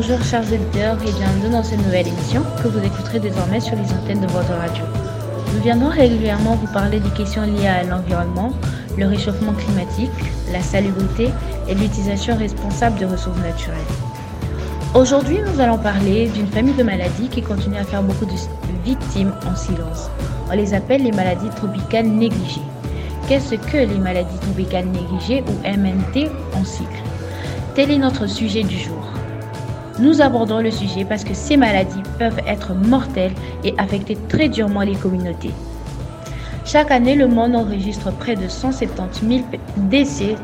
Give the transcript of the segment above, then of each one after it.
Bonjour chers auditeurs et bienvenue dans cette nouvelle émission que vous écouterez désormais sur les antennes de votre radio. Nous viendrons régulièrement vous parler des questions liées à l'environnement, le réchauffement climatique, la salubrité et l'utilisation responsable de ressources naturelles. Aujourd'hui, nous allons parler d'une famille de maladies qui continue à faire beaucoup de victimes en silence. On les appelle les maladies tropicales négligées. Qu'est-ce que les maladies tropicales négligées ou MNT en cycle? Tel est notre sujet du jour. Nous abordons le sujet parce que ces maladies peuvent être mortelles et affecter très durement les communautés. Chaque année, le monde enregistre près de 170 000 décès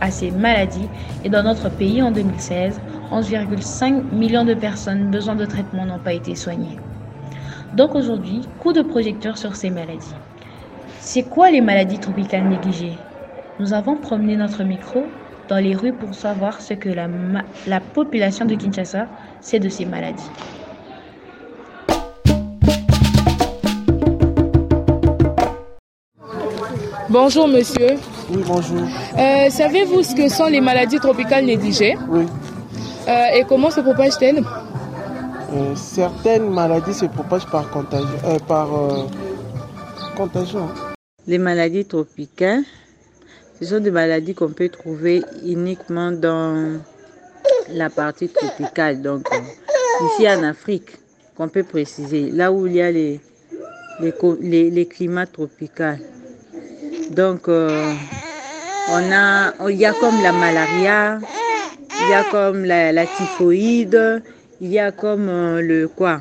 à ces maladies et dans notre pays en 2016, 11,5 millions de personnes besoin de traitement n'ont pas été soignées. Donc aujourd'hui, coup de projecteur sur ces maladies. C'est quoi les maladies tropicales négligées? Nous avons promené notre micro dans les rues pour savoir ce que la, la population de Kinshasa sait de ces maladies. Bonjour monsieur. Oui, bonjour. Euh, Savez-vous ce que sont les maladies tropicales négligées Oui. Euh, et comment se propagent-elles? Euh, certaines maladies se propagent par contagion. euh, par euh, contagion. Les maladies tropicales, ce sont des maladies qu'on peut trouver uniquement dans la partie tropicale, donc euh, ici en Afrique, qu'on peut préciser, là où il y a les, les, climats tropicaux. Donc, euh, on a, il y a comme la malaria, il y a comme la, typhoïde, il y a comme euh, le quoi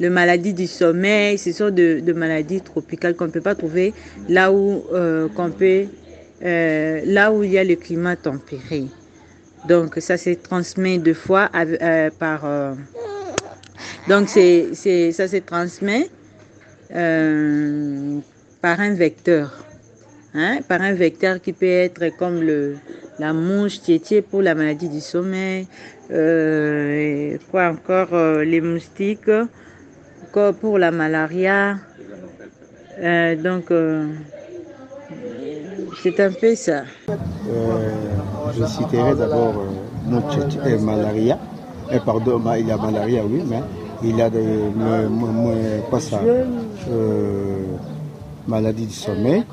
le maladie du sommeil, ce sont de, maladies tropicales qu'on ne peut pas trouver là où qu'on peut euh, là où il y a le climat tempéré. Donc ça se transmet deux fois euh, par euh, donc c'est ça se transmet par un vecteur. Hein, par un vecteur qui peut être comme le, la mouche tétier pour la maladie du sommeil, quoi encore, les moustiques, encore pour la malaria. Donc, c'est un peu ça. Euh, je citerai d'abord euh, malaria. Euh, pardon, ma- il y a malaria, oui, mais il y a de, me- me- me- quoi ça, euh, maladie du sommeil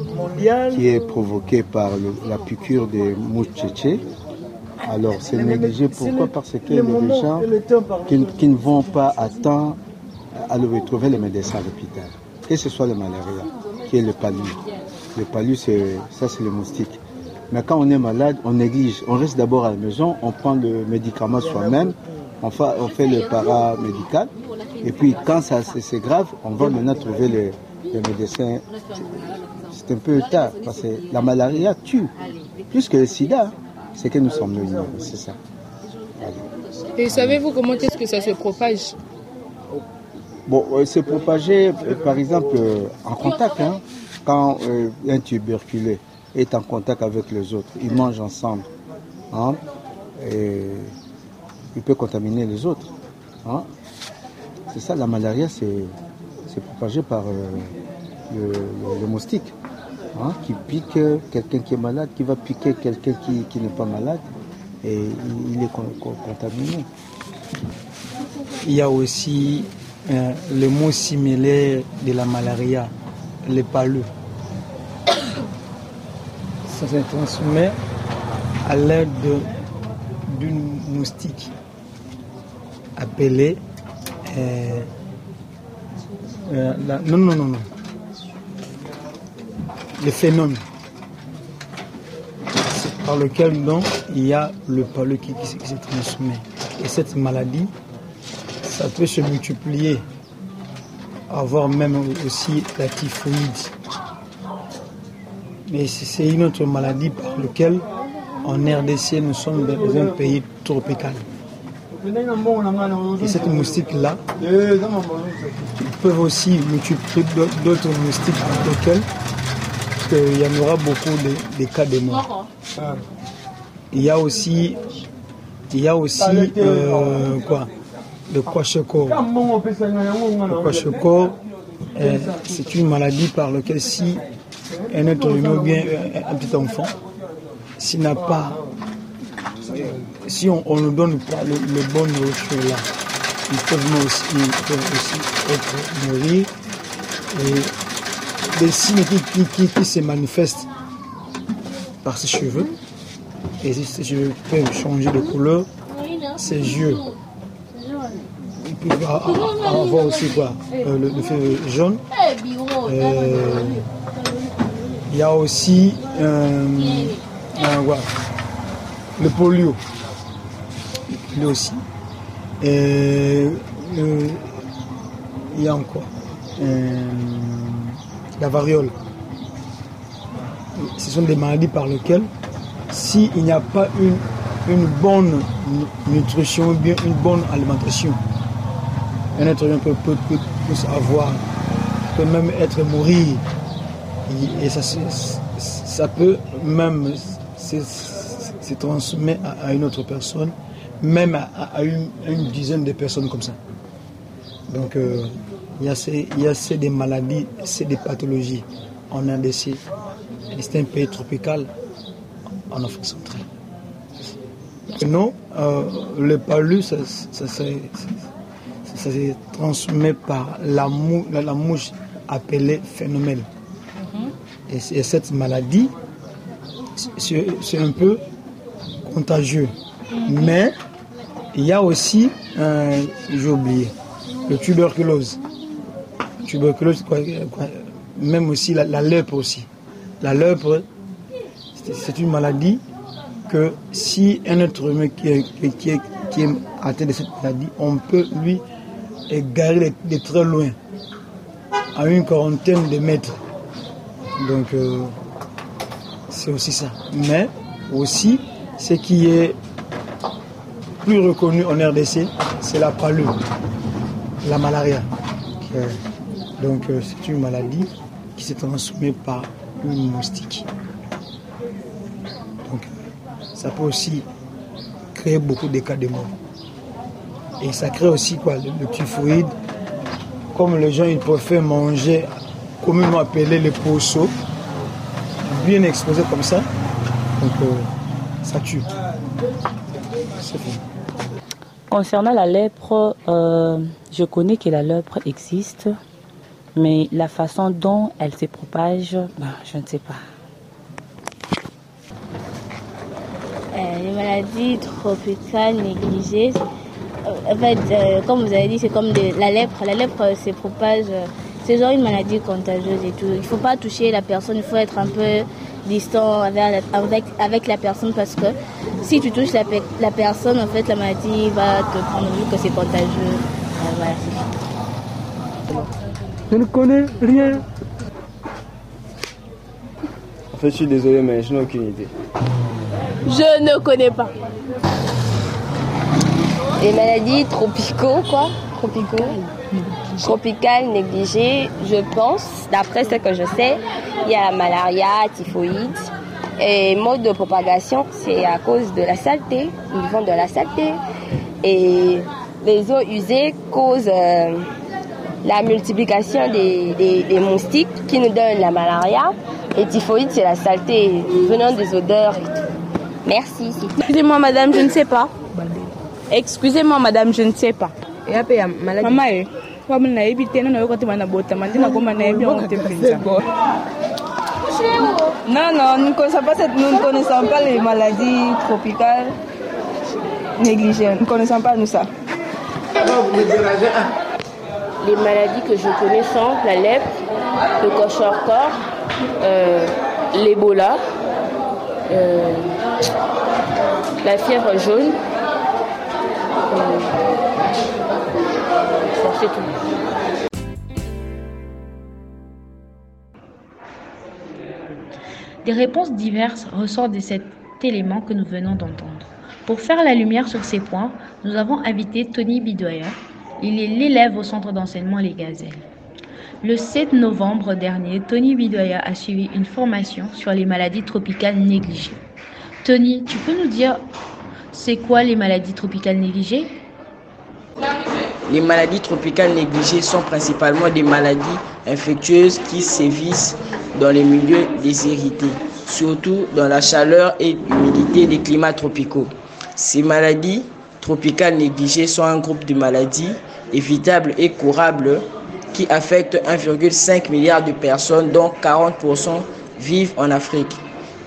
qui est provoquée par le- la piqûre de mouches tchétchés. Alors c'est négligé, pourquoi? Parce que les gens qui, qui ne vont pas à temps aller retrouver les médecins à l'hôpital. Que ce soit le malaria, qui est le palu. Le palu, c'est, ça c'est le moustique. Mais quand on est malade, on néglige. On reste d'abord à la maison, on prend le médicament soi-même, on fait, on fait le paramédical. Et puis quand ça, c'est, grave, on va maintenant trouver le, le médecin. C'est- un peu tard, parce que la malaria tue. Plus que le sida, c'est que nous sommes ignorants, c'est ça. Et savez-vous comment est-ce que ça se propage? Bon, euh, c'est propagé, euh, par exemple, euh, en contact. hein. Quand euh, un tuberculeux est en contact avec les autres, ils mangent ensemble. hein, et il peut contaminer les autres. hein. C'est ça, la malaria, c'est propagé par euh, le, moustique. hein, qui pique quelqu'un qui est malade, qui va piquer quelqu'un qui, qui n'est pas malade, et il, est con- con- contaminé. Il y a aussi euh, le mot similaire de la malaria, le palud. Ça se transmet à l'aide de- d'une moustique appelée. euh, euh, non, non, non, non. Le phénomène. Par lequel donc, il y a le se- qui se transmet. Et cette maladie, ça peut se multiplier, avoir même aussi la typhoïde. Mais c'est une autre maladie par laquelle en RDC nous sommes dans un pays tropical. Et cette moustique-là, ils peuvent aussi multiplier d'autres- moustiques dans lesquels il y en aura beaucoup de, de cas de mort. Il y a aussi, il y a aussi euh, quoi, le kwashiorkor. Le kwashiorkor, euh, c'est une maladie par laquelle si un être humain ou bien un, petit enfant, s'il n'a pas si on, ne donne pas le, bon nourriture là, ils peuvent aussi, être mourir. Et des signes qui, qui, qui, se manifestent par ses cheveux, et ses cheveux peuvent changer de couleur, ses yeux, ils peuvent a- a- avoir aussi quoi, euh, le, feu jaune. Euh, il y a aussi euh, le polio. Polio aussi. Et il y a encore la variole. Ce sont des maladies par lesquelles, s'il n'y a pas une, une bonne nu- nutrition, bien une bonne alimentation, un être humain peut, avoir, peut même être mourir. Et, ça, ça peut même se, transmettre à, une autre personne, même à, une, dizaine de personnes comme ça. Donc, euh, il y a ces, il y a ces des maladies, c'est des pathologies en. Et c'est un pays tropical en Afrique centrale. Non, euh, le palu, ça- ça- ça se transmet par la, mou- la, la mouche appelée phénomène. Et, c'est- et cette maladie, c'est un peu contagieux. Mais il y a aussi, euh, j'ai oublié, le tuberculose. Tuberculose, quoi, quoi, même aussi la, la lèpre aussi. La lèpre, c'est- une maladie que si un être humain qui est, qui, qui est, qui est atteint de cette maladie, on peut lui égarer de, de très loin, à une quarantaine de mètres. Donc, euh, c'est aussi ça. Mais aussi, ce qui est plus reconnu en RDC, c'est la palud, la malaria. Donc, euh, c'est une maladie qui se transmet par une moustique. Donc, ça peut aussi créer beaucoup de cas de mort. Et ça crée aussi quoi, le, le typhoïde. Comme les gens ils préfèrent manger, communément appelé les poissons, bien exposé comme ça, donc euh, ça tue. C'est. Concernant la lèpre, euh, je connais que la lèpre existe, mais la façon dont elle se propage, ben, je ne sais pas. Euh, les maladies tropicales négligées. En fait, euh, comme vous avez dit, c'est comme des- la lèpre. La lèpre euh, se propage. euh, c'est genre une maladie contagieuse et tout. Il ne faut pas toucher la personne, il faut être un peu distant avec, avec, avec la personne parce que si tu touches la, pe- la personne, en fait, la maladie va te prendre vu que c'est contagieux. Euh, voilà. Je ne connais rien. En fait, je suis désolé, mais je n'ai aucune idée. Je ne connais pas. Les maladies tropicaux, quoi. Tropicaux. Tropicales négligées, je pense, d'après ce que je sais, il y a la malaria, typhoïde. Et mode de propagation, c'est à cause de la saleté. Ils vont de la saleté. Et les eaux usées causent euh, la multiplication des moustiques qui nous donnent la malaria. Et typhoïde, c'est la saleté venant des odeurs et tout. Merci. Excusez-moi, madame, je ne sais pas. Excusez-moi, madame, je ne sais pas. Maman, eh, comme na yebi te na yokote bana bota mandi na goma na yebi on te penza. Non, non, nous ne connaissons pas, cette- nous ne connaissons pas les maladies tropicales négligées. Nous ne connaissons pas nous ça. Les maladies que je connais sont la lèpre, le cocheur-corps, euh, l'Ebola, euh, la fièvre jaune. Des réponses diverses ressortent de cet élément que nous venons d'entendre. Pour faire la lumière sur ces points, nous avons invité Tony Bidoya. Il est l'élève au centre d'enseignement Les Gazelles. Le 7 novembre dernier, Tony Bidoya a suivi une formation sur les maladies tropicales négligées. Tony, tu peux nous dire c'est quoi les maladies tropicales négligées Les maladies tropicales négligées sont principalement des maladies infectieuses qui sévissent dans les milieux déshérités, surtout dans la chaleur et l'humidité des climats tropicaux. Ces maladies tropicales négligées sont un groupe de maladies évitables et curables qui affectent 1,5 milliard de personnes, dont 40% vivent en Afrique.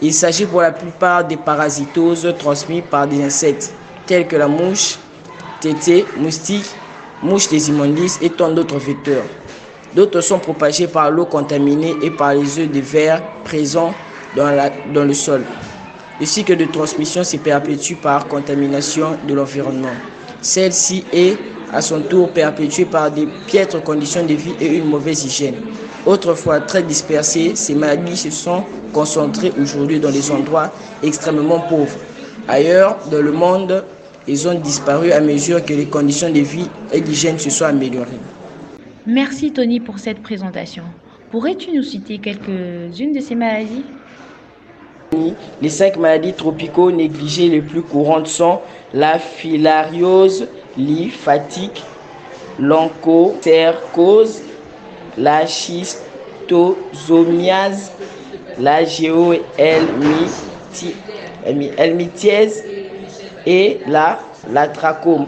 Il s'agit pour la plupart des parasitoses transmises par des insectes tels que la mouche, tété, moustique, mouche des immondices et tant d'autres vecteurs. D'autres sont propagés par l'eau contaminée et par les œufs de verre présents dans le sol. Le cycle de transmission se perpétue par contamination de l'environnement. Celle-ci est à son tour perpétuée par des piètres conditions de vie et une mauvaise hygiène. Autrefois très dispersées, ces maladies se sont concentrées aujourd'hui dans des endroits extrêmement pauvres. Ailleurs dans le monde, ils ont disparu à mesure que les conditions de vie et d'hygiène se sont améliorées. Merci Tony pour cette présentation. Pourrais-tu nous citer quelques-unes de ces maladies? Les cinq maladies tropicaux négligées les plus courantes sont la filariose lymphatique, l'onchocercose, la schistosomiase, la géohelminthièse et la, la trachome.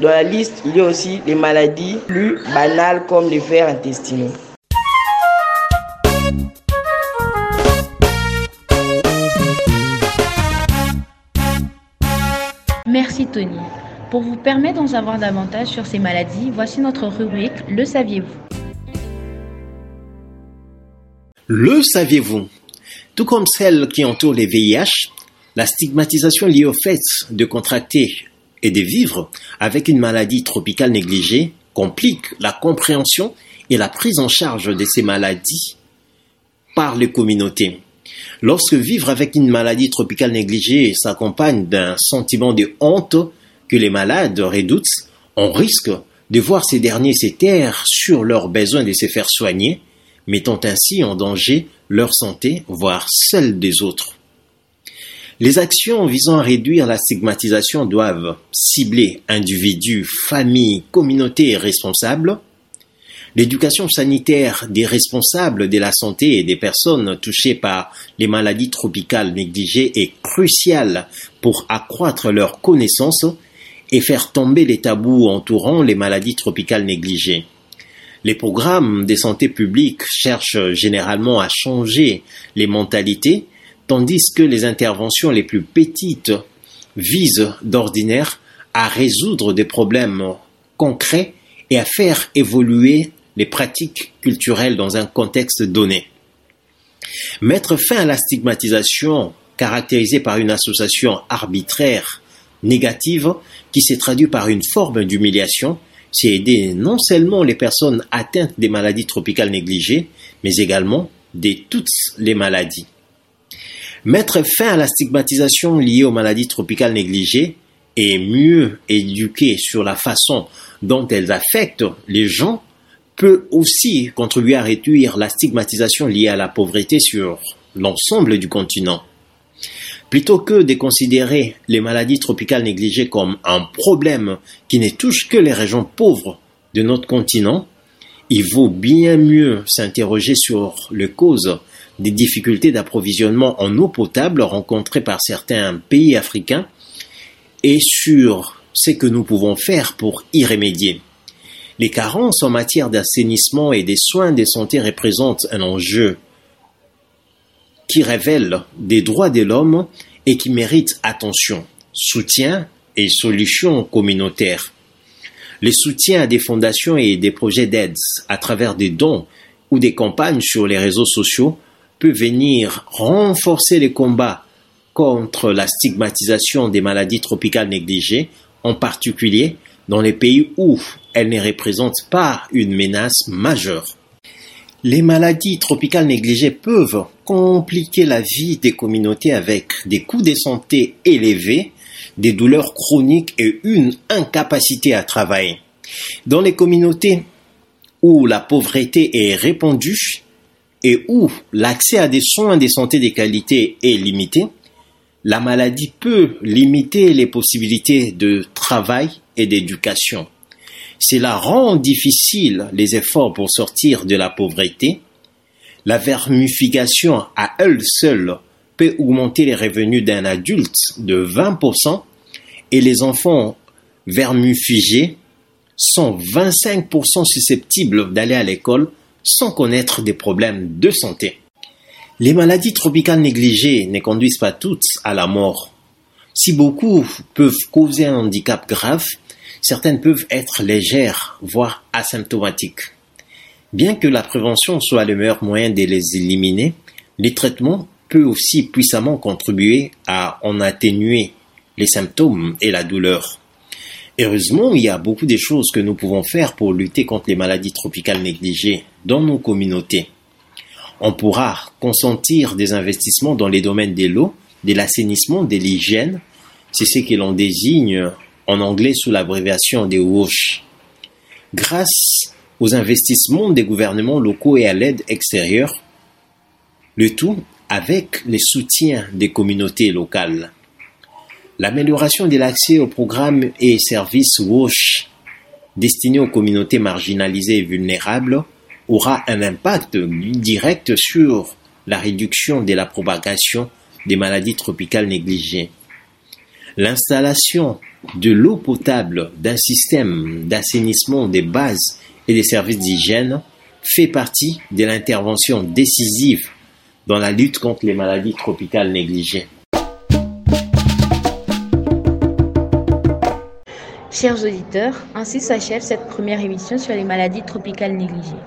Dans la liste, il y a aussi les maladies plus banales comme les vers intestinaux. Merci Tony. Pour vous permettre d'en savoir davantage sur ces maladies, voici notre rubrique Le saviez-vous Le saviez-vous? Tout comme celle qui entoure les VIH, la stigmatisation liée au fait de contracter et de vivre avec une maladie tropicale négligée complique la compréhension et la prise en charge de ces maladies par les communautés. Lorsque vivre avec une maladie tropicale négligée s'accompagne d'un sentiment de honte que les malades redoutent, on risque de voir ces derniers s'éterre sur leur besoin de se faire soigner, mettant ainsi en danger leur santé, voire celle des autres. Les actions visant à réduire la stigmatisation doivent cibler individus, familles, communautés responsables. L'éducation sanitaire des responsables de la santé et des personnes touchées par les maladies tropicales négligées est cruciale pour accroître leur connaissance et faire tomber les tabous entourant les maladies tropicales négligées. Les programmes de santé publique cherchent généralement à changer les mentalités tandis que les interventions les plus petites visent d'ordinaire à résoudre des problèmes concrets et à faire évoluer les pratiques culturelles dans un contexte donné. Mettre fin à la stigmatisation caractérisée par une association arbitraire négative qui s'est traduite par une forme d'humiliation, c'est aider non seulement les personnes atteintes des maladies tropicales négligées, mais également de toutes les maladies. Mettre fin à la stigmatisation liée aux maladies tropicales négligées et mieux éduquer sur la façon dont elles affectent les gens peut aussi contribuer à réduire la stigmatisation liée à la pauvreté sur l'ensemble du continent. Plutôt que de considérer les maladies tropicales négligées comme un problème qui ne touche que les régions pauvres de notre continent, il vaut bien mieux s'interroger sur les causes des difficultés d'approvisionnement en eau potable rencontrées par certains pays africains et sur ce que nous pouvons faire pour y remédier. Les carences en matière d'assainissement et des soins de santé représentent un enjeu qui révèle des droits de l'homme et qui mérite attention, soutien et solutions communautaires. Les soutiens à des fondations et des projets d'aide à travers des dons ou des campagnes sur les réseaux sociaux peut venir renforcer les combats contre la stigmatisation des maladies tropicales négligées, en particulier dans les pays où elles ne représentent pas une menace majeure. Les maladies tropicales négligées peuvent compliquer la vie des communautés avec des coûts de santé élevés, des douleurs chroniques et une incapacité à travailler. Dans les communautés où la pauvreté est répandue, et où l'accès à des soins de santé de qualité est limité, la maladie peut limiter les possibilités de travail et d'éducation. Cela rend difficile les efforts pour sortir de la pauvreté. La vermification à elle seule peut augmenter les revenus d'un adulte de 20% et les enfants vermifugés sont 25% susceptibles d'aller à l'école sans connaître des problèmes de santé. Les maladies tropicales négligées ne conduisent pas toutes à la mort. Si beaucoup peuvent causer un handicap grave, certaines peuvent être légères, voire asymptomatiques. Bien que la prévention soit le meilleur moyen de les éliminer, les traitements peuvent aussi puissamment contribuer à en atténuer les symptômes et la douleur. Heureusement, il y a beaucoup de choses que nous pouvons faire pour lutter contre les maladies tropicales négligées dans nos communautés. On pourra consentir des investissements dans les domaines de l'eau, de l'assainissement, de l'hygiène, c'est ce que l'on désigne en anglais sous l'abréviation des WASH. Grâce aux investissements des gouvernements locaux et à l'aide extérieure, le tout avec le soutien des communautés locales. L'amélioration de l'accès aux programmes et services WASH destinés aux communautés marginalisées et vulnérables aura un impact direct sur la réduction de la propagation des maladies tropicales négligées. L'installation de l'eau potable d'un système d'assainissement des bases et des services d'hygiène fait partie de l'intervention décisive dans la lutte contre les maladies tropicales négligées. Chers auditeurs, ainsi s'achève cette première émission sur les maladies tropicales négligées.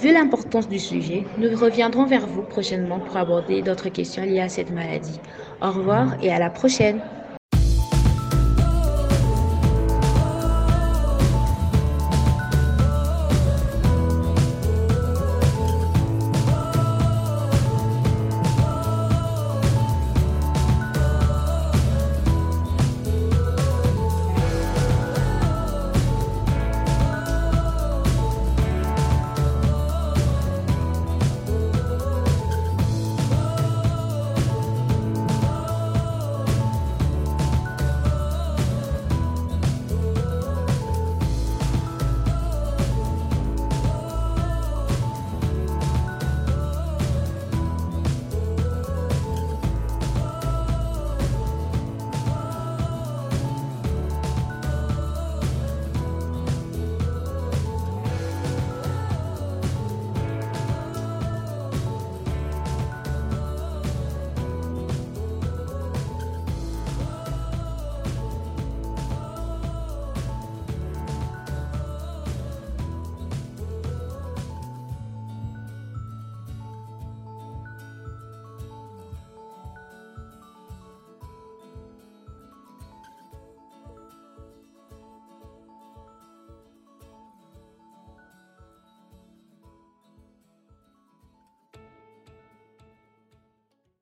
Vu l'importance du sujet, nous reviendrons vers vous prochainement pour aborder d'autres questions liées à cette maladie. Au revoir et à la prochaine.